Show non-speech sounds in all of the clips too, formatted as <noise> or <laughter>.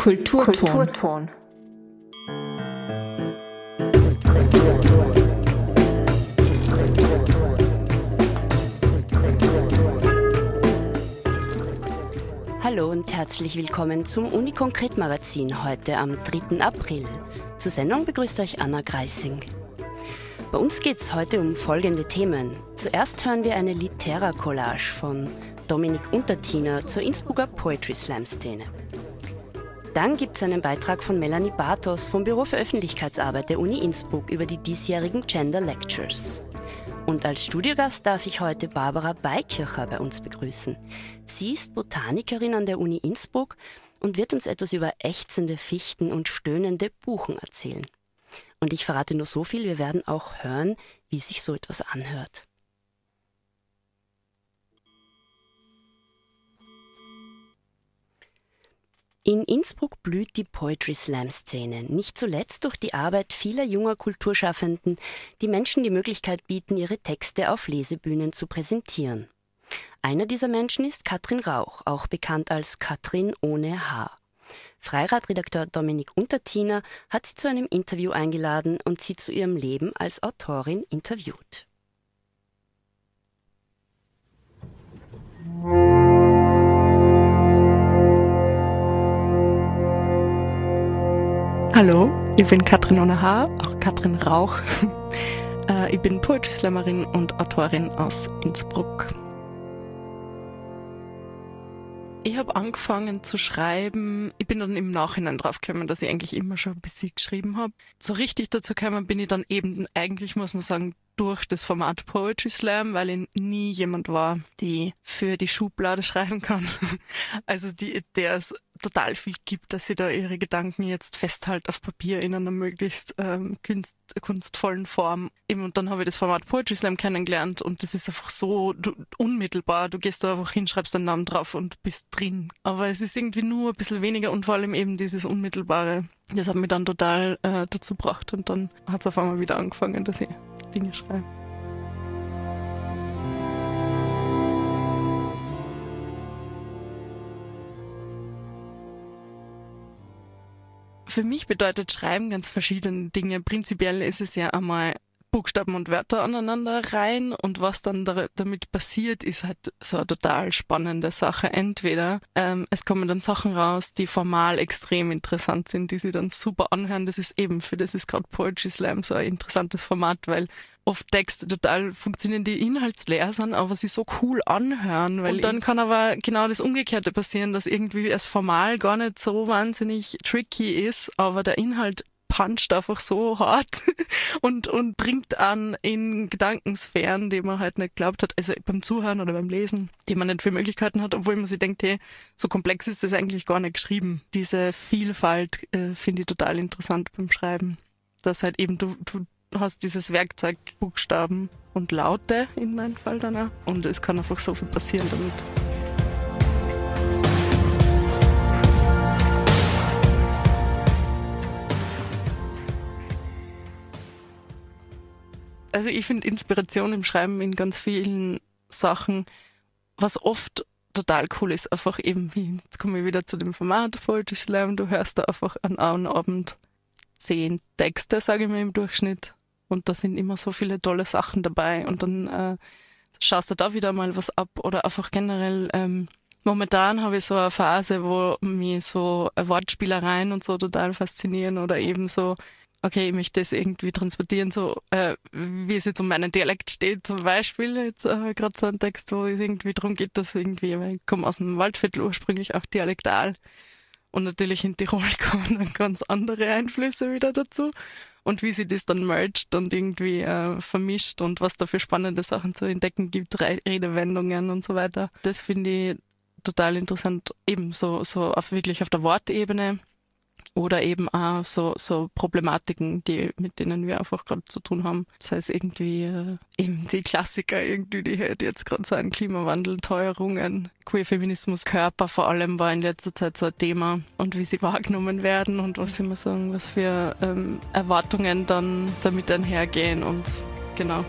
Kulturton. Kulturton. Hallo und herzlich willkommen zum Unikonkret Magazin heute am 3. April. Zur Sendung begrüßt euch Anna Greising. Bei uns geht es heute um folgende Themen. Zuerst hören wir eine Litera-Collage von Dominik Untertiner zur Innsbrucker Poetry Slam Szene. Dann gibt es einen Beitrag von Melanie Bartos vom Büro für Öffentlichkeitsarbeit der Uni Innsbruck über die diesjährigen Gender Lectures. Und als Studiogast darf ich heute Barbara Beikircher bei uns begrüßen. Sie ist Botanikerin an der Uni Innsbruck und wird uns etwas über ächzende Fichten und stöhnende Buchen erzählen. Und ich verrate nur so viel, wir werden auch hören, wie sich so etwas anhört. In Innsbruck blüht die Poetry Slam Szene, nicht zuletzt durch die Arbeit vieler junger Kulturschaffenden, die Menschen die Möglichkeit bieten, ihre Texte auf Lesebühnen zu präsentieren. Einer dieser Menschen ist Katrin Rauch, auch bekannt als Katrin ohne Haar. Freiradredakteur Dominik Untertiner hat sie zu einem Interview eingeladen und sie zu ihrem Leben als Autorin interviewt. Hallo, ich bin Katrin ohne Haar, auch Katrin Rauch. <laughs> Äh, ich bin Poetry Slammerin und Autorin aus Innsbruck. Ich habe angefangen zu schreiben. Ich bin dann im Nachhinein drauf gekommen, dass ich eigentlich immer schon ein bisschen geschrieben habe. So richtig dazu gekommen bin ich dann eben eigentlich, muss man sagen, durch das Format Poetry Slam, weil ich nie jemand war, die für die Schublade <laughs> schreiben kann. Also die, der es total viel gibt, dass sie da ihre Gedanken jetzt festhält auf Papier in einer möglichst ähm, kunst, kunstvollen Form. Eben, und dann habe ich das Format Poetry Slam kennengelernt und das ist einfach so du, unmittelbar. Du gehst da einfach hin, schreibst deinen Namen drauf und bist drin. Aber es ist irgendwie nur ein bisschen weniger und vor allem eben dieses Unmittelbare. Das hat mich dann total äh, dazu gebracht und dann hat es auf einmal wieder angefangen, dass ich Dinge schreibe. Für mich bedeutet Schreiben ganz verschiedene Dinge. Prinzipiell ist es ja einmal Buchstaben und Wörter aneinander rein und was dann da, damit passiert, ist halt so eine total spannende Sache. Entweder ähm, es kommen dann Sachen raus, die formal extrem interessant sind, die sie dann super anhören. Das ist eben für das ist gerade Poetry Slam so ein interessantes Format, weil oft Texte total funktionieren, die inhaltsleer sind, aber sie so cool anhören. Weil und dann kann aber genau das Umgekehrte passieren, dass irgendwie es formal gar nicht so wahnsinnig tricky ist, aber der Inhalt puncht einfach so hart <laughs> und, und bringt an in Gedankensphären, die man halt nicht glaubt hat, also beim Zuhören oder beim Lesen, die man nicht für Möglichkeiten hat, obwohl man sich denkt, hey, so komplex ist das eigentlich gar nicht geschrieben. Diese Vielfalt äh, finde ich total interessant beim Schreiben. Dass halt eben du, du hast dieses Werkzeug Buchstaben und Laute in meinem Fall dann auch. Und es kann einfach so viel passieren damit. Also ich finde Inspiration im Schreiben in ganz vielen Sachen, was oft total cool ist, einfach eben wie, jetzt komme ich wieder zu dem Format Poetry Slam, du hörst da einfach an einem Abend zehn Texte, sage ich mal im Durchschnitt. Und da sind immer so viele tolle Sachen dabei. Und dann äh, schaust du da wieder mal was ab oder einfach generell. Ähm, momentan habe ich so eine Phase, wo mich so Wortspielereien und so total faszinieren oder eben so okay, ich möchte das irgendwie transportieren, so äh, wie es jetzt um meinen Dialekt steht, zum Beispiel. Jetzt äh, gerade so ein Text, wo es irgendwie darum geht, dass irgendwie, weil ich komme aus dem Waldviertel ursprünglich auch dialektal. Und natürlich in Tirol <laughs> kommen dann ganz andere Einflüsse wieder dazu. Und wie sie das dann mergt und irgendwie äh, vermischt und was da für spannende Sachen zu entdecken gibt, Redewendungen und so weiter. Das finde ich total interessant, eben so, so auf wirklich auf der Wortebene oder eben auch so, so Problematiken, die, mit denen wir einfach gerade zu tun haben. Das heißt irgendwie äh, eben die Klassiker irgendwie, die halt jetzt gerade sein Klimawandel, Teuerungen, Queerfeminismus, Körper vor allem war in letzter Zeit so ein Thema und wie sie wahrgenommen werden und was immer sagen, was für ähm, Erwartungen dann damit einhergehen und genau.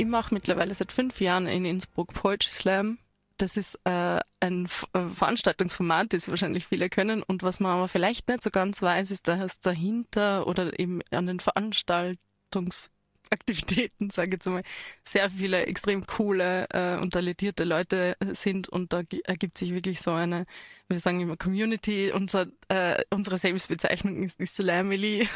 Ich mache mittlerweile seit fünf Jahren in Innsbruck Poetry Slam. Das ist äh, ein äh, Veranstaltungsformat, das wahrscheinlich viele können. Und was man aber vielleicht nicht so ganz weiß, ist, dass dahinter oder eben an den Veranstaltungs Aktivitäten, <laughs> sage ich jetzt mal, sehr viele extrem coole äh, und talentierte Leute sind und da ergibt sich wirklich so eine, wir sagen immer Community, unser, äh, unsere Selbstbezeichnung ist die Slamily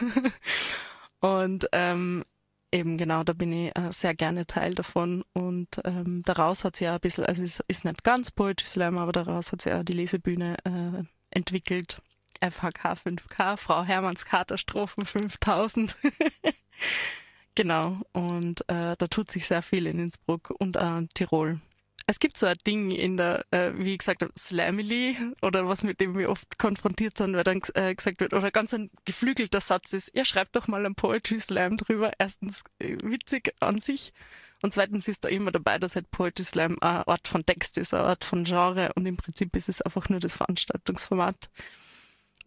<laughs> und ähm, eben genau, da bin ich äh, sehr gerne Teil davon und ähm, daraus hat sie ja ein bisschen, also es ist nicht ganz Poetry Slam, aber daraus hat sie ja die Lesebühne äh, entwickelt. FHK 5K, Frau Hermanns Katerstrophen 5000. <laughs> Genau, und äh, da tut sich sehr viel in Innsbruck und äh, Tirol. Es gibt so ein Ding in der, äh, wie gesagt, Slamily oder was mit dem wir oft konfrontiert sind, weil dann äh, gesagt wird, oder ganz ein geflügelter Satz ist, ja, schreibt doch mal einen Poetry Slam drüber. Erstens äh, witzig an sich und zweitens ist da immer dabei, dass halt Poetry Slam eine Art von Text ist, eine Art von Genre und im Prinzip ist es einfach nur das Veranstaltungsformat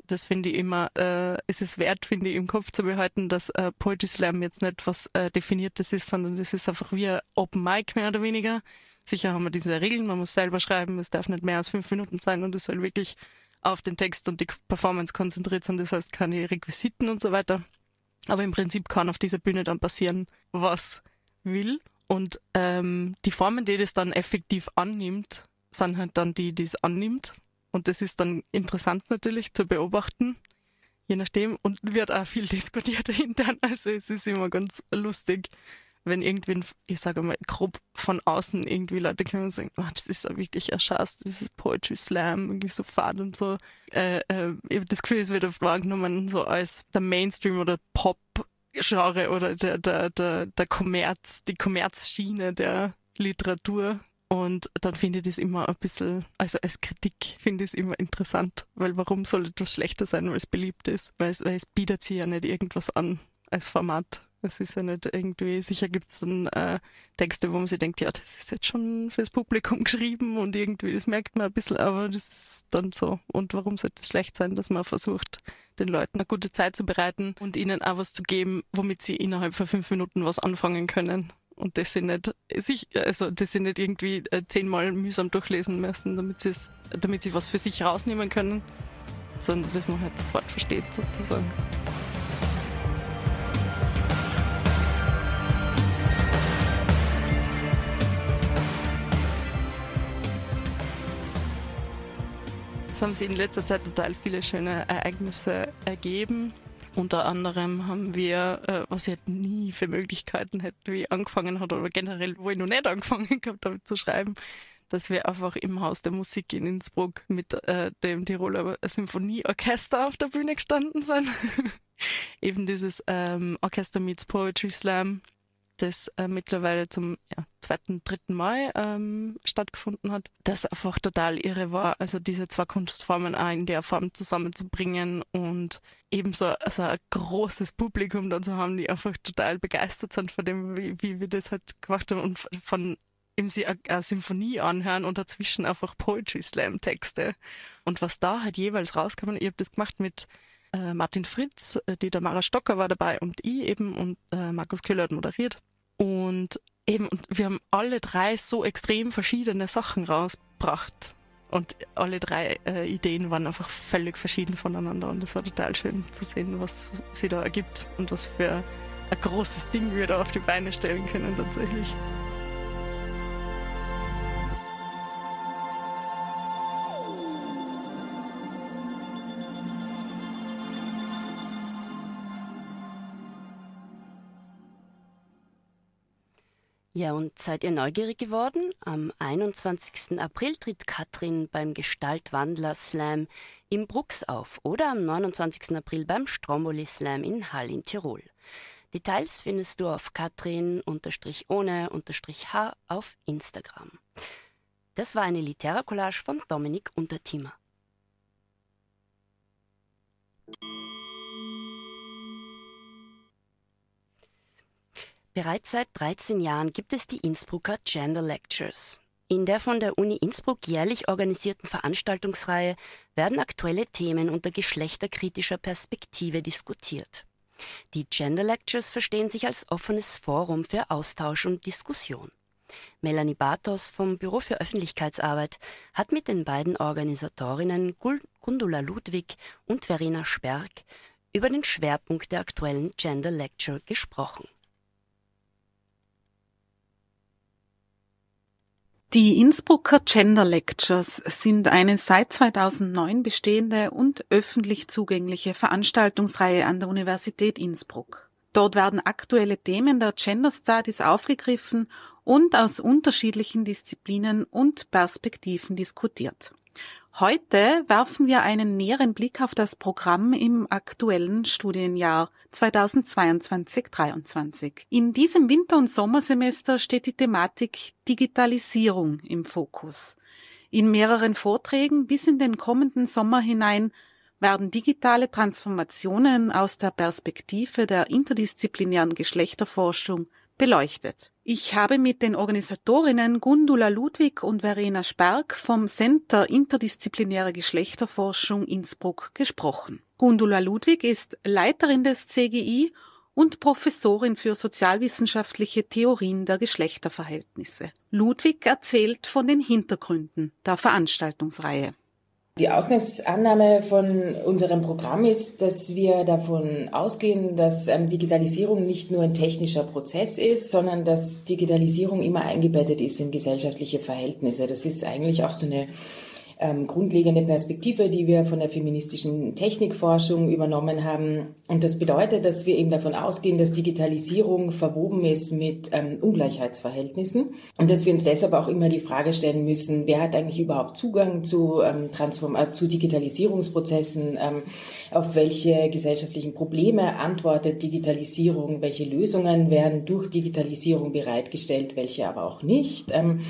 das finde ich immer, äh, ist es wert, finde ich, im Kopf zu behalten, dass äh, Poetry Slam jetzt nicht was äh, Definiertes ist, sondern es ist einfach wie ein Open Mic mehr oder weniger. Sicher haben wir diese Regeln, man muss selber schreiben, es darf nicht mehr als fünf Minuten sein und es soll wirklich auf den Text und die Performance konzentriert sein, das heißt keine Requisiten und so weiter. Aber im Prinzip kann auf dieser Bühne dann passieren, was will. Und ähm, die Formen, die das dann effektiv annimmt, sind halt dann die, die es annimmt. Und das ist dann interessant natürlich zu beobachten, je nachdem. Und wird auch viel <laughs> diskutiert intern. Also es ist immer ganz lustig, wenn irgendwie, ich sage mal, grob von außen irgendwie Leute kommen und sagen, oh, das ist ja wirklich ein Schatz, das ist Poetry Slam, irgendwie so fad und so. Äh, äh, ich habe das Gefühl, es wird oft wahrgenommen so als der Mainstream oder Pop Genre oder der, der, der, der Kommerz, die Kommerzschiene der Literatur. Und dann finde ich das immer ein bisschen, also als Kritik finde ich es immer interessant, weil warum soll etwas schlechter sein, weil es beliebt ist? Weil es, weil es bietet sich ja nicht irgendwas an als Format. Es ist ja nicht irgendwie, sicher gibt es dann äh, Texte, wo man sich denkt, ja, das ist jetzt schon fürs Publikum <laughs> geschrieben und irgendwie, das merkt man ein bisschen, aber das ist dann so. Und warum sollte es schlecht sein, dass man versucht, den Leuten eine gute Zeit zu bereiten und ihnen auch was zu geben, womit sie innerhalb von fünf Minuten was anfangen können und das sie nicht sich, also das sie nicht irgendwie äh, zehnmal mühsam durchlesen müssen, damit sie damit sie was für sich rausnehmen können, sondern das man halt sofort versteht sozusagen. Es haben sich in letzter Zeit total viele schöne Ereignisse ergeben. Unter anderem haben wir, äh, was ich halt nie für Möglichkeiten hätte, wie ich angefangen hat oder generell, wo ich noch nicht angefangen <laughs> habe zu schreiben, dass wir einfach im Haus der Musik in Innsbruck mit äh, dem Tiroler Symphonieorchester auf der Bühne gestanden sind. <laughs> Eben dieses ähm, Orchester Meets Poetry Slam, das äh, mittlerweile zum ja, zweiten, dritten Mal ähm, stattgefunden hat, das einfach total irre war. Also diese zwei Kunstformen auch in der Form zusammenzubringen und ebenso also ein großes Publikum dann zu haben, die einfach total begeistert sind von dem, wie, wie wir das halt gemacht haben und von eben sie eine, Symphonie anhören und dazwischen einfach Poetry Slam Texte. Und was da halt jeweils rauskam, ich habe das gemacht mit äh, Martin Fritz, äh, die Tamara Stocker war dabei und ich eben und äh, Markus Köhler hat moderiert. Und eben, wir haben alle drei so extrem verschiedene Sachen rausgebracht. Und alle drei äh, Ideen waren einfach völlig verschieden voneinander. Und das war total schön zu sehen, was sie da ergibt und was für ein großes Ding wir da auf die Beine stellen können tatsächlich. Ja, und seid ihr neugierig geworden? Am 21. April tritt Katrin beim Gestaltwandler Slam im Brucks auf oder am 29. April beim Stromboli Slam in Hall in Tirol. Details findest du auf katrin-ohne-h auf Instagram. Das war eine Litera-Collage von Dominik Untertimer. Bereits seit 13 Jahren gibt es die Innsbrucker Gender Lectures. In der von der Uni Innsbruck jährlich organisierten Veranstaltungsreihe werden aktuelle Themen unter geschlechterkritischer Perspektive diskutiert. Die Gender Lectures verstehen sich als offenes Forum für Austausch und Diskussion. Melanie Bartos vom Büro für Öffentlichkeitsarbeit hat mit den beiden Organisatorinnen Gundula Ludwig und Verena Sperg über den Schwerpunkt der aktuellen Gender Lecture gesprochen. Die Innsbrucker Gender Lectures sind eine seit 2009 bestehende und öffentlich zugängliche Veranstaltungsreihe an der Universität Innsbruck. Dort werden aktuelle Themen der Gender Studies aufgegriffen und aus unterschiedlichen Disziplinen und Perspektiven diskutiert. Heute werfen wir einen näheren Blick auf das Programm im aktuellen Studienjahr 2022-23. In diesem Winter- und Sommersemester steht die Thematik Digitalisierung im Fokus. In mehreren Vorträgen bis in den kommenden Sommer hinein werden digitale Transformationen aus der Perspektive der interdisziplinären Geschlechterforschung beleuchtet. Ich habe mit den Organisatorinnen Gundula Ludwig und Verena Sperg vom Center Interdisziplinäre Geschlechterforschung Innsbruck gesprochen. Gundula Ludwig ist Leiterin des CGI und Professorin für sozialwissenschaftliche Theorien der Geschlechterverhältnisse. Ludwig erzählt von den Hintergründen der Veranstaltungsreihe. Die Ausgangsannahme von unserem Programm ist, dass wir davon ausgehen, dass ähm, Digitalisierung nicht nur ein technischer Prozess ist, sondern dass Digitalisierung immer eingebettet ist in gesellschaftliche Verhältnisse. Das ist eigentlich auch so eine ähm, grundlegende Perspektive, die wir von der feministischen Technikforschung übernommen haben. Und das bedeutet, dass wir eben davon ausgehen, dass Digitalisierung verwoben ist mit ähm, Ungleichheitsverhältnissen und dass wir uns deshalb auch immer die Frage stellen müssen, wer hat eigentlich überhaupt Zugang zu, ähm, Transform äh, zu Digitalisierungsprozessen, ähm, auf welche gesellschaftlichen Probleme antwortet Digitalisierung, welche Lösungen werden durch Digitalisierung bereitgestellt, welche aber auch nicht. Ähm,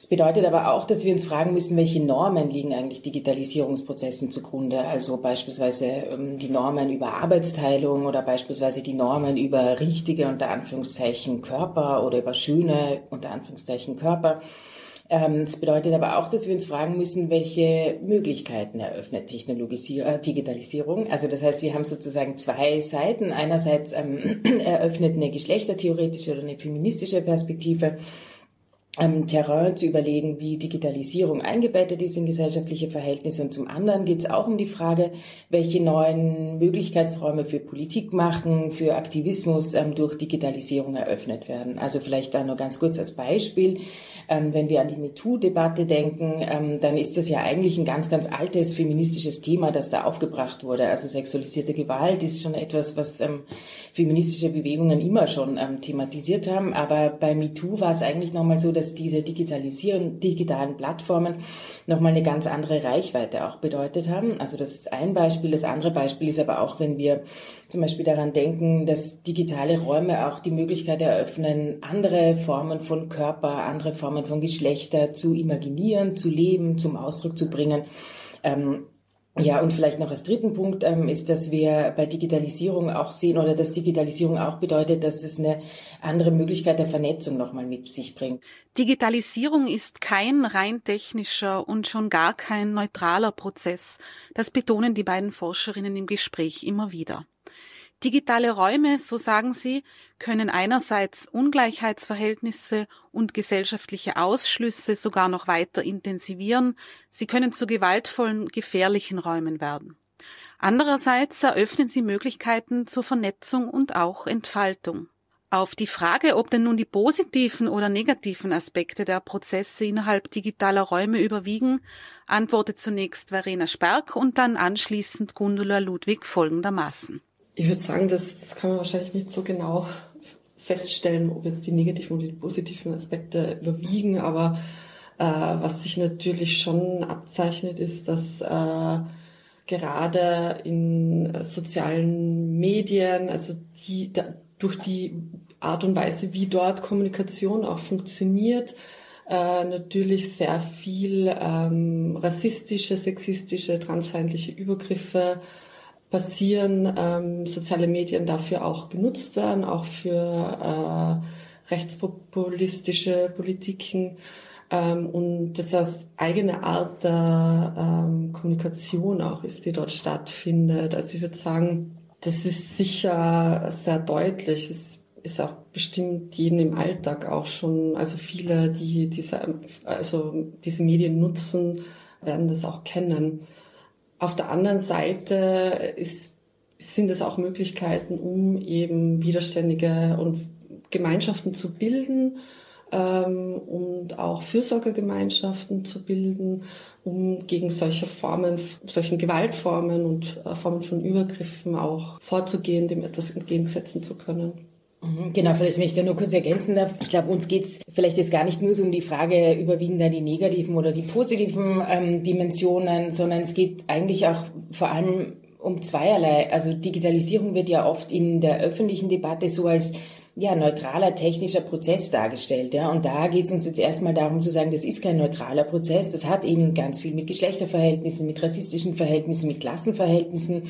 es bedeutet aber auch, dass wir uns fragen müssen, welche Normen liegen eigentlich Digitalisierungsprozessen zugrunde. Also beispielsweise ähm, die Normen über Arbeitsteilung oder beispielsweise die Normen über richtige unter Anführungszeichen Körper oder über schöne unter Anführungszeichen Körper. Ähm, das bedeutet aber auch, dass wir uns fragen müssen, welche Möglichkeiten eröffnet äh, Digitalisierung. Also das heißt, wir haben sozusagen zwei Seiten. Einerseits ähm, <clears throat> eröffnet eine geschlechtertheoretische oder eine feministische Perspektive ähm, Terrain zu überlegen, wie Digitalisierung eingebettet ist in gesellschaftliche Verhältnisse. Und zum anderen geht es auch um die Frage, welche neuen Möglichkeitsräume für Politik machen, für Aktivismus ähm, durch Digitalisierung eröffnet werden. Also vielleicht da nur ganz kurz als Beispiel. Ähm, wenn wir an die MeToo-Debatte denken, ähm, dann ist das ja eigentlich ein ganz, ganz altes feministisches Thema, das da aufgebracht wurde. Also sexualisierte Gewalt ist schon etwas, was ähm, feministische Bewegungen immer schon ähm, thematisiert haben. Aber bei MeToo war es eigentlich nochmal so, dass diese digitalisieren, digitalen Plattformen nochmal eine ganz andere Reichweite auch bedeutet haben. Also das ist ein Beispiel. Das andere Beispiel ist aber auch, wenn wir zum Beispiel daran denken, dass digitale Räume auch die Möglichkeit eröffnen, andere Formen von Körper, andere Formen von Geschlechter zu imaginieren, zu leben, zum Ausdruck zu bringen. Ähm, ja, und vielleicht noch als dritten Punkt ähm, ist, dass wir bei Digitalisierung auch sehen oder dass Digitalisierung auch bedeutet, dass es eine andere Möglichkeit der Vernetzung nochmal mit sich bringt. Digitalisierung ist kein rein technischer und schon gar kein neutraler Prozess. Das betonen die beiden Forscherinnen im Gespräch immer wieder. Digitale Räume, so sagen sie, können einerseits Ungleichheitsverhältnisse und gesellschaftliche Ausschlüsse sogar noch weiter intensivieren, sie können zu gewaltvollen, gefährlichen Räumen werden. Andererseits eröffnen sie Möglichkeiten zur Vernetzung und auch Entfaltung. Auf die Frage, ob denn nun die positiven oder negativen Aspekte der Prozesse innerhalb digitaler Räume überwiegen, antwortet zunächst Verena Sperg und dann anschließend Gundula Ludwig folgendermaßen. Ich würde sagen, das, das kann man wahrscheinlich nicht so genau feststellen, ob jetzt die negativen oder die positiven Aspekte überwiegen, aber äh, was sich natürlich schon abzeichnet, ist, dass äh, gerade in sozialen Medien, also die, da, durch die Art und Weise, wie dort Kommunikation auch funktioniert, äh, natürlich sehr viel ähm, rassistische, sexistische, transfeindliche Übergriffe passieren, ähm, soziale Medien dafür auch genutzt werden, auch für äh, rechtspopulistische Politiken ähm, und dass das eigene Art der ähm, Kommunikation auch ist, die dort stattfindet. Also ich würde sagen, Das ist sicher sehr deutlich. Es ist auch bestimmt jeden im Alltag auch schon, also viele, die diese, also diese Medien nutzen, werden das auch kennen. Auf der anderen Seite ist, sind es auch Möglichkeiten, um eben widerständige und Gemeinschaften zu bilden ähm, und auch Fürsorgegemeinschaften zu bilden, um gegen solche Formen, solchen Gewaltformen und äh, Formen von Übergriffen auch vorzugehen, dem etwas entgegensetzen zu können. Mhm, genau, vielleicht, wenn ich da nur kurz ergänzen darf. Ich glaube, uns geht's vielleicht jetzt gar nicht nur so um die Frage, überwiegen da die negativen oder die positiven ähm, Dimensionen, sondern es geht eigentlich auch vor allem um zweierlei. Also Digitalisierung wird ja oft in der öffentlichen Debatte so als ja, neutraler technischer Prozess dargestellt. Ja. Und da geht es uns jetzt erstmal darum zu sagen, das ist kein neutraler Prozess. Das hat eben ganz viel mit Geschlechterverhältnissen, mit rassistischen Verhältnissen, mit Klassenverhältnissen,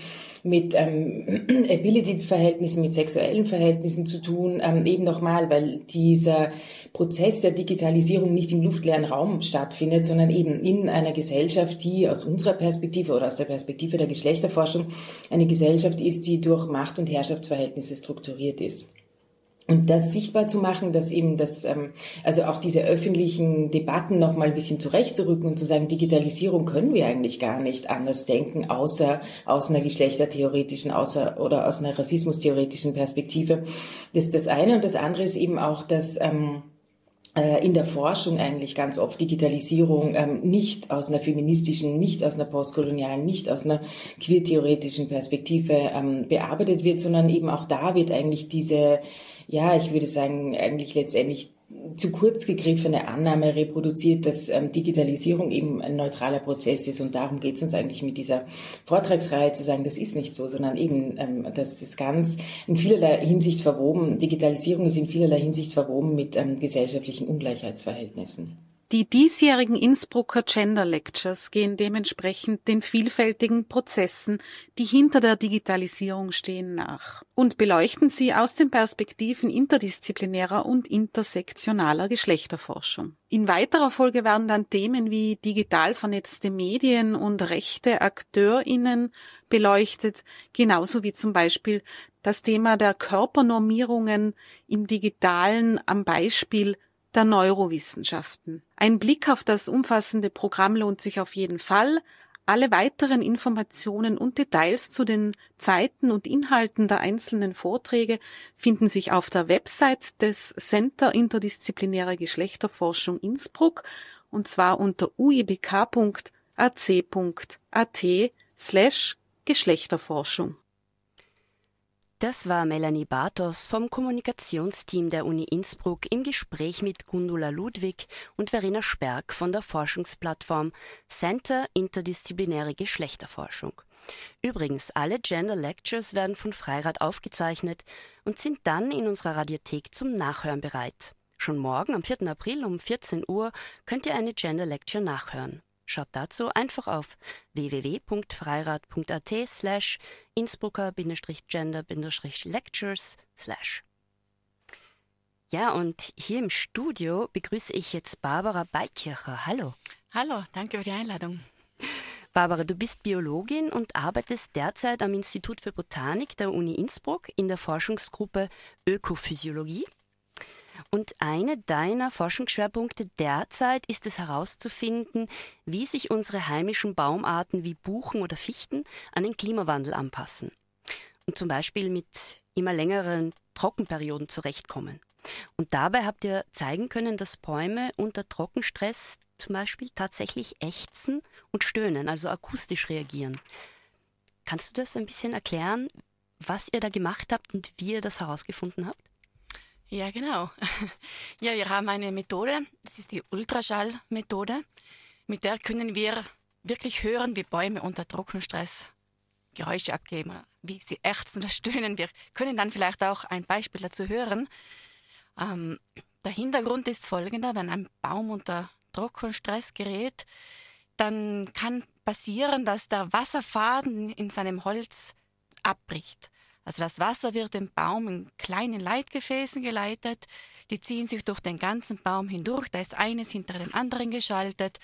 mit ähm, <clears throat> Ability-Verhältnissen, mit sexuellen Verhältnissen zu tun. Ähm, eben nochmal, weil dieser Prozess der Digitalisierung nicht im luftleeren Raum stattfindet, sondern eben in einer Gesellschaft, die aus unserer Perspektive oder aus der Perspektive der Geschlechterforschung eine Gesellschaft ist, die durch Macht- und Herrschaftsverhältnisse strukturiert ist. Und das sichtbar zu machen, dass eben das, ähm, also auch diese öffentlichen Debatten noch mal ein bisschen zurechtzurücken und zu sagen, Digitalisierung können wir eigentlich gar nicht anders denken, außer aus einer geschlechtertheoretischen, außer oder aus einer rassismustheoretischen Perspektive. Das ist das eine. Und das andere ist eben auch, dass ähm, äh, in der Forschung eigentlich ganz oft Digitalisierung ähm, nicht aus einer feministischen, nicht aus einer postkolonialen, nicht aus einer queertheoretischen Perspektive ähm, bearbeitet wird, sondern eben auch da wird eigentlich diese ja, ich würde sagen, eigentlich letztendlich zu kurz gegriffene Annahme reproduziert, dass ähm, Digitalisierung eben ein neutraler Prozess ist. Und darum geht es uns eigentlich mit dieser Vortragsreihe zu sagen, das ist nicht so, sondern eben, ähm, das ist ganz in vielerlei Hinsicht verwoben. Digitalisierung ist in vielerlei Hinsicht verwoben mit ähm, gesellschaftlichen Ungleichheitsverhältnissen. Die diesjährigen Innsbrucker Gender Lectures gehen dementsprechend den vielfältigen Prozessen, die hinter der Digitalisierung stehen, nach und beleuchten sie aus den Perspektiven interdisziplinärer und intersektionaler Geschlechterforschung. In weiterer Folge werden dann Themen wie digital vernetzte Medien und rechte AkteurInnen beleuchtet, genauso wie zum Beispiel das Thema der Körpernormierungen im Digitalen am Beispiel der Neurowissenschaften. Ein Blick auf das umfassende Programm lohnt sich auf jeden Fall. Alle weiteren Informationen und Details zu den Zeiten und Inhalten der einzelnen Vorträge finden sich auf der Website des Center Interdisziplinäre Geschlechterforschung Innsbruck und zwar unter uibk.ac.at slash Geschlechterforschung. Das war Melanie Bartos vom Kommunikationsteam der Uni Innsbruck im Gespräch mit Gundula Ludwig und Verena Sperg von der Forschungsplattform Center Interdisziplinäre Geschlechterforschung. Übrigens, alle Gender Lectures werden von Freirad aufgezeichnet und sind dann in unserer Radiothek zum Nachhören bereit. Schon morgen am 4. April um 14 Uhr könnt ihr eine Gender Lecture nachhören. Schaut dazu einfach auf www.freirad.at slash innsbrucker-gender-lectures slash. Ja, und hier im Studio begrüße ich jetzt Barbara Beikircher. Hallo. Hallo, danke für die Einladung. Barbara, du bist Biologin und arbeitest derzeit am Institut für Botanik der Uni Innsbruck in der Forschungsgruppe Ökophysiologie. Und eine deiner Forschungsschwerpunkte derzeit ist es herauszufinden, wie sich unsere heimischen Baumarten wie Buchen oder Fichten an den Klimawandel anpassen und zum Beispiel mit immer längeren Trockenperioden zurechtkommen. Und dabei habt ihr zeigen können, dass Bäume unter Trockenstress zum Beispiel tatsächlich ächzen und stöhnen, also akustisch reagieren. Kannst du das ein bisschen erklären, was ihr da gemacht habt und wie ihr das herausgefunden habt? Ja, genau. <laughs> Ja, wir haben eine Methode, das ist die Ultraschallmethode. Mit der können wir wirklich hören, wie Bäume unter Trockenstress Geräusche abgeben, wie sie ächzen oder <laughs> stöhnen. Wir können dann vielleicht auch ein Beispiel dazu hören. Ähm, der Hintergrund ist folgender, wenn ein Baum unter Trockenstress gerät, dann kann passieren, dass der Wasserfaden in seinem Holz abbricht. Also das Wasser wird dem Baum in kleinen Leitgefäßen geleitet, die ziehen sich durch den ganzen Baum hindurch, da ist eines hinter dem anderen geschaltet.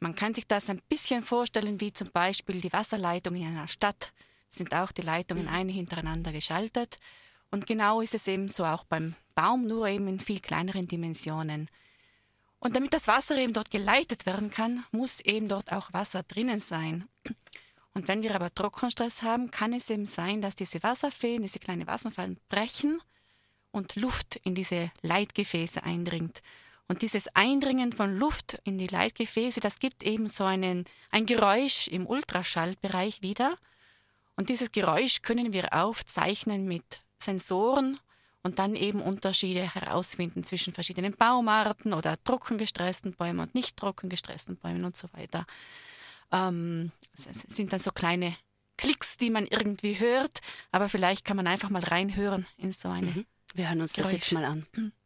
Man kann sich das ein bisschen vorstellen wie zum Beispiel die Wasserleitung in einer Stadt. sind auch die Leitungen mhm. eine hintereinander geschaltet. Und genau ist es eben so auch beim Baum, nur eben in viel kleineren Dimensionen. Und damit das Wasser eben dort geleitet werden kann, muss eben dort auch Wasser drinnen sein. Und wenn wir aber Trockenstress haben, kann es eben sein, dass diese Wasserfäden, diese kleinen Wasserfallen brechen und Luft in diese Leitgefäße eindringt. Und dieses Eindringen von Luft in die Leitgefäße, das gibt eben so einen, ein Geräusch im Ultraschallbereich wieder. Und dieses Geräusch können wir aufzeichnen mit Sensoren und dann eben Unterschiede herausfinden zwischen verschiedenen Baumarten oder trockengestressten Bäumen und nicht trockengestressten Bäumen und so weiter. Ähm, es sind dann so kleine Klicks, die man irgendwie hört, aber vielleicht kann man einfach mal reinhören in so eine. Mhm. Wir hören uns Geräusch. das jetzt mal an. Mhm. <clears throat>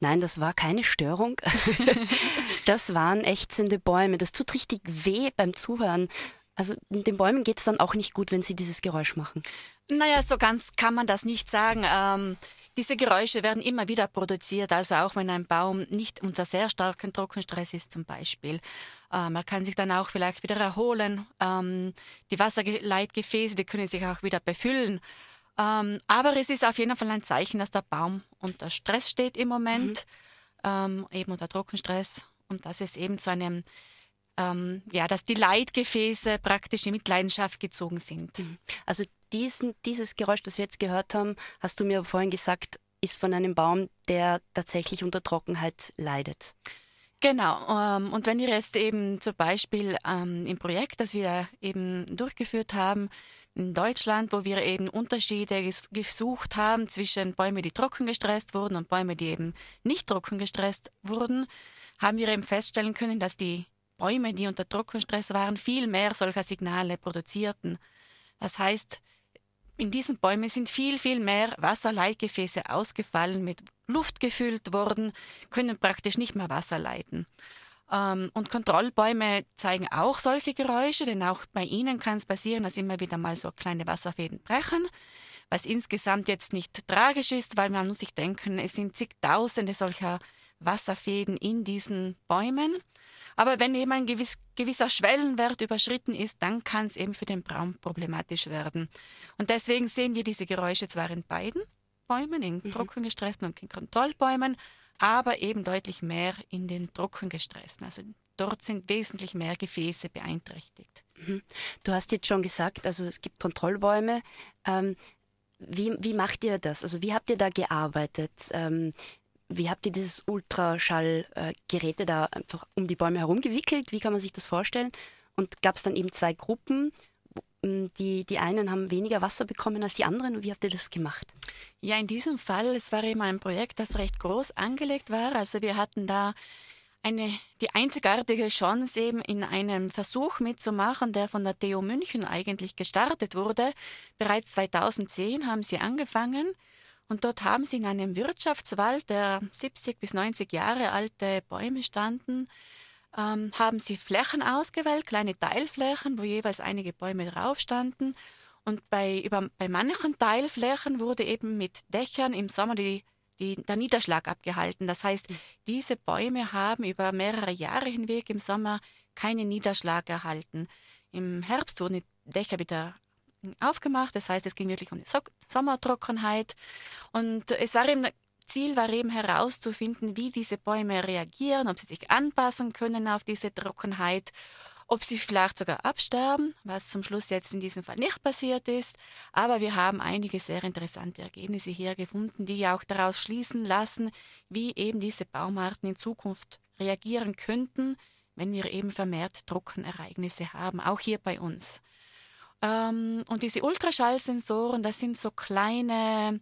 Nein, das war keine Störung. <laughs> das waren ächzende Bäume. Das tut richtig weh beim Zuhören. Also den Bäumen geht es dann auch nicht gut, wenn sie dieses Geräusch machen. Naja, so ganz kann man das nicht sagen. Ähm, diese Geräusche werden immer wieder produziert, also auch wenn ein Baum nicht unter sehr starkem Trockenstress ist zum Beispiel. Ähm, er kann sich dann auch vielleicht wieder erholen. Ähm, die Wasserleitgefäße, die können sich auch wieder befüllen. Ähm, aber es ist auf jeden Fall ein Zeichen, dass der Baum unter Stress steht im Moment, mhm. ähm, eben unter Trockenstress und dass es eben zu einem, ähm, ja, dass die Leitgefäße praktisch in Mitleidenschaft gezogen sind. Mhm. Also diesen, dieses Geräusch, das wir jetzt gehört haben, hast du mir vorhin gesagt, ist von einem Baum, der tatsächlich unter Trockenheit leidet. Genau. Ähm, und wenn wir jetzt eben zum Beispiel ähm, im Projekt, das wir eben durchgeführt haben, in Deutschland, wo wir eben Unterschiede gesucht haben zwischen Bäumen, die trocken gestresst wurden und Bäume, die eben nicht trocken gestresst wurden, haben wir eben feststellen können, dass die Bäume, die unter Trockenstress waren, viel mehr solcher Signale produzierten. Das heißt, in diesen Bäumen sind viel, viel mehr Wasserleitgefäße ausgefallen, mit Luft gefüllt worden, können praktisch nicht mehr Wasser leiten. Ähm, und Kontrollbäume zeigen auch solche Geräusche, denn auch bei ihnen kann es passieren, dass immer wieder mal so kleine Wasserfäden brechen, was insgesamt jetzt nicht tragisch ist, weil man muss sich denken, es sind zigtausende solcher Wasserfäden in diesen Bäumen. Aber wenn eben ein gewiss, gewisser Schwellenwert überschritten ist, dann kann es eben für den Baum problematisch werden. Und deswegen sehen wir diese Geräusche zwar in beiden Bäumen, in mhm. trockengestressten und in Kontrollbäumen, aber eben deutlich mehr in den trockengestressten. Also dort sind wesentlich mehr Gefäße beeinträchtigt. Mhm. Du hast jetzt schon gesagt, also es gibt Kontrollbäume. Ähm, wie, wie macht ihr das? Also wie habt ihr da gearbeitet? Ähm, wie habt ihr dieses Ultraschallgeräte da einfach um die Bäume herum gewickelt? Wie kann man sich das vorstellen? Und gab es dann eben zwei Gruppen die, die einen haben weniger Wasser bekommen als die anderen. Wie habt ihr das gemacht? Ja, in diesem Fall, es war eben ein Projekt, das recht groß angelegt war. Also wir hatten da eine, die einzigartige Chance eben in einem Versuch mitzumachen, der von der TU München eigentlich gestartet wurde. Bereits 2010 haben sie angefangen und dort haben sie in einem Wirtschaftswald, der 70 bis 90 Jahre alte Bäume standen, ähm, haben sie Flächen ausgewählt, kleine Teilflächen, wo jeweils einige Bäume drauf standen. Und bei, über, bei manchen Teilflächen wurde eben mit Dächern im Sommer die, die, der Niederschlag abgehalten. Das heißt, diese Bäume haben über mehrere Jahre hinweg im Sommer keinen Niederschlag erhalten. Im Herbst wurden die Dächer wieder aufgemacht. Das heißt, es ging wirklich um die so Sommertrockenheit. Und es war eben Ziel war eben herauszufinden, wie diese Bäume reagieren, ob sie sich anpassen können auf diese Trockenheit, ob sie vielleicht sogar absterben, was zum Schluss jetzt in diesem Fall nicht passiert ist. Aber wir haben einige sehr interessante Ergebnisse hier gefunden, die auch daraus schließen lassen, wie eben diese Baumarten in Zukunft reagieren könnten, wenn wir eben vermehrt Trockenereignisse haben, auch hier bei uns. Ähm, und diese Ultraschallsensoren, das sind so kleine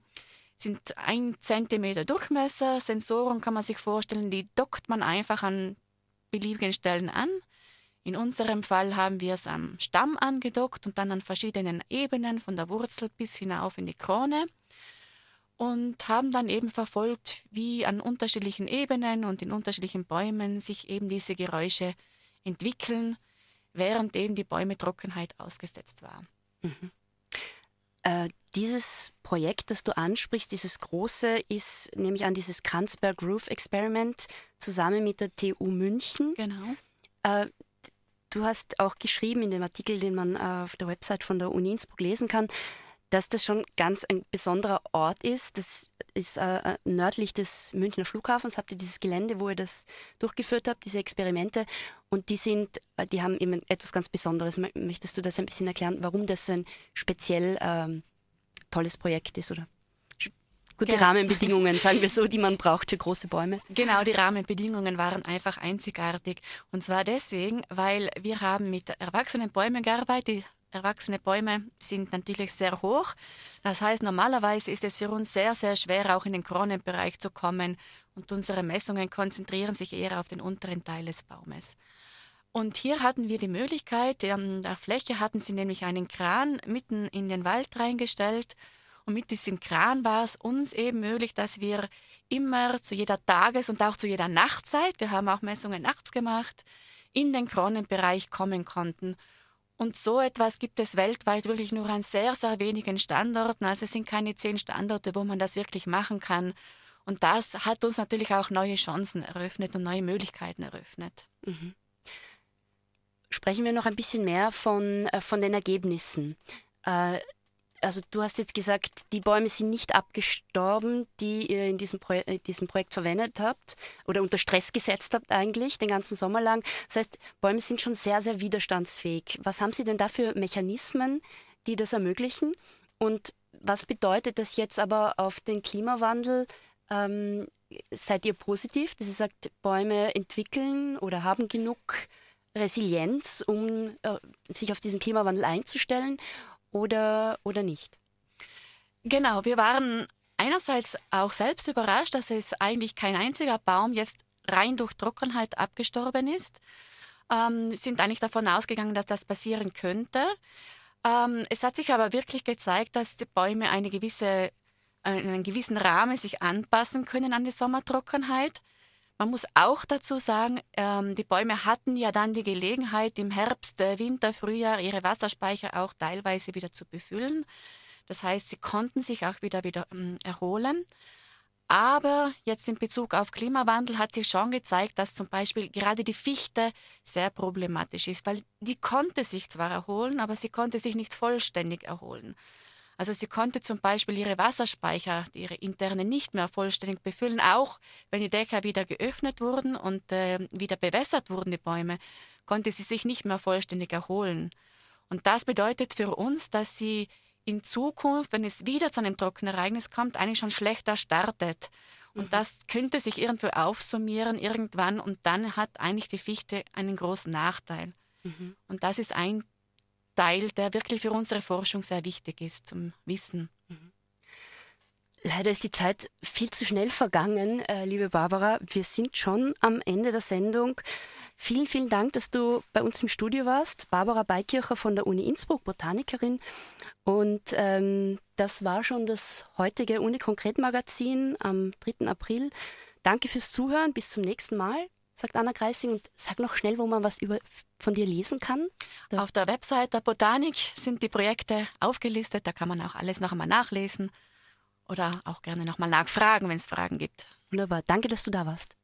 sind ein Zentimeter Durchmesser. Sensoren kann man sich vorstellen, die dockt man einfach an beliebigen Stellen an. In unserem Fall haben wir es am Stamm angedockt und dann an verschiedenen Ebenen, von der Wurzel bis hinauf in die Krone. Und haben dann eben verfolgt, wie an unterschiedlichen Ebenen und in unterschiedlichen Bäumen sich eben diese Geräusche entwickeln, während eben die Bäume Trockenheit ausgesetzt waren. Mhm. Äh, dieses Projekt, das du ansprichst, dieses große, ist nämlich an dieses Kranzberg Roof Experiment zusammen mit der TU München. Genau. Äh, du hast auch geschrieben in dem Artikel, den man äh, auf der Website von der Uni Innsbruck lesen kann, dass das schon ganz ein besonderer Ort ist. Das ist äh, nördlich des Münchner Flughafens. Habt ihr dieses Gelände, wo ihr das durchgeführt habt, diese Experimente? Und die sind, äh, die haben eben etwas ganz Besonderes. Möchtest du das ein bisschen erklären, warum das so ein speziell ähm, tolles Projekt ist oder gute genau. Rahmenbedingungen, <laughs> sagen wir so, die man braucht für große Bäume. Genau, die Rahmenbedingungen waren einfach einzigartig. Und zwar deswegen, weil wir haben mit erwachsenen Bäumen gearbeitet, erwachsene Bäume sind natürlich sehr hoch. Das heißt, normalerweise ist es für uns sehr, sehr schwer, auch in den Kronenbereich zu kommen. Und unsere Messungen konzentrieren sich eher auf den unteren Teil des Baumes. Und hier hatten wir die Möglichkeit, an der Fläche hatten sie nämlich einen Kran mitten in den Wald reingestellt. Und mit diesem Kran war es uns eben möglich, dass wir immer zu jeder Tages- und auch zu jeder Nachtzeit, wir haben auch Messungen nachts gemacht, in den Kronenbereich kommen konnten und so etwas gibt es weltweit wirklich nur an sehr, sehr wenigen Standorten. Also es sind keine zehn Standorte, wo man das wirklich machen kann. Und das hat uns natürlich auch neue Chancen eröffnet und neue Möglichkeiten eröffnet. Mhm. Sprechen wir noch ein bisschen mehr von, äh, von den Ergebnissen. Äh, also du hast jetzt gesagt, die Bäume sind nicht abgestorben, die ihr in diesem, Pro äh, diesem Projekt verwendet habt oder unter Stress gesetzt habt eigentlich den ganzen Sommer lang. Das heißt, Bäume sind schon sehr, sehr widerstandsfähig. Was haben Sie denn da für Mechanismen, die das ermöglichen? Und was bedeutet das jetzt aber auf den Klimawandel? Ähm, seid ihr positiv, dass ihr sagt, Bäume entwickeln oder haben genug Resilienz, um äh, sich auf diesen Klimawandel einzustellen? Oder, oder nicht? Genau, wir waren einerseits auch selbst überrascht, dass es eigentlich kein einziger Baum jetzt rein durch Trockenheit abgestorben ist. Ähm, sind eigentlich davon ausgegangen, dass das passieren könnte. Ähm, es hat sich aber wirklich gezeigt, dass die Bäume eine gewisse, äh, in einem gewissen Rahmen sich anpassen können an die Sommertrockenheit. Man muss auch dazu sagen, ähm, die Bäume hatten ja dann die Gelegenheit, im Herbst, äh, Winter, Frühjahr ihre Wasserspeicher auch teilweise wieder zu befüllen. Das heißt, sie konnten sich auch wieder, wieder ähm, erholen. Aber jetzt in Bezug auf Klimawandel hat sich schon gezeigt, dass zum Beispiel gerade die Fichte sehr problematisch ist, weil die konnte sich zwar erholen, aber sie konnte sich nicht vollständig erholen. Also sie konnte zum Beispiel ihre Wasserspeicher, ihre interne nicht mehr vollständig befüllen, auch wenn die Dächer wieder geöffnet wurden und äh, wieder bewässert wurden, die Bäume, konnte sie sich nicht mehr vollständig erholen. Und das bedeutet für uns, dass sie in Zukunft, wenn es wieder zu einem Trockenereignis kommt, eigentlich schon schlechter startet. Und mhm. das könnte sich irgendwo aufsummieren irgendwann und dann hat eigentlich die Fichte einen großen Nachteil. Mhm. Und das ist ein Teil, der wirklich für unsere Forschung sehr wichtig ist zum Wissen. Mhm. Leider ist die Zeit viel zu schnell vergangen, äh, liebe Barbara. Wir sind schon am Ende der Sendung. Vielen, vielen Dank, dass du bei uns im Studio warst. Barbara Beikircher von der Uni Innsbruck, Botanikerin. Und ähm, das war schon das heutige Uni-Konkret-Magazin am 3. April. Danke fürs Zuhören. Bis zum nächsten Mal sagt Anna Kreising. Und sag noch schnell, wo man was über, von dir lesen kann. Auf der Website der Botanik sind die Projekte aufgelistet. Da kann man auch alles noch einmal nachlesen oder auch gerne noch mal nachfragen, wenn es Fragen gibt. Wunderbar. Danke, dass du da warst.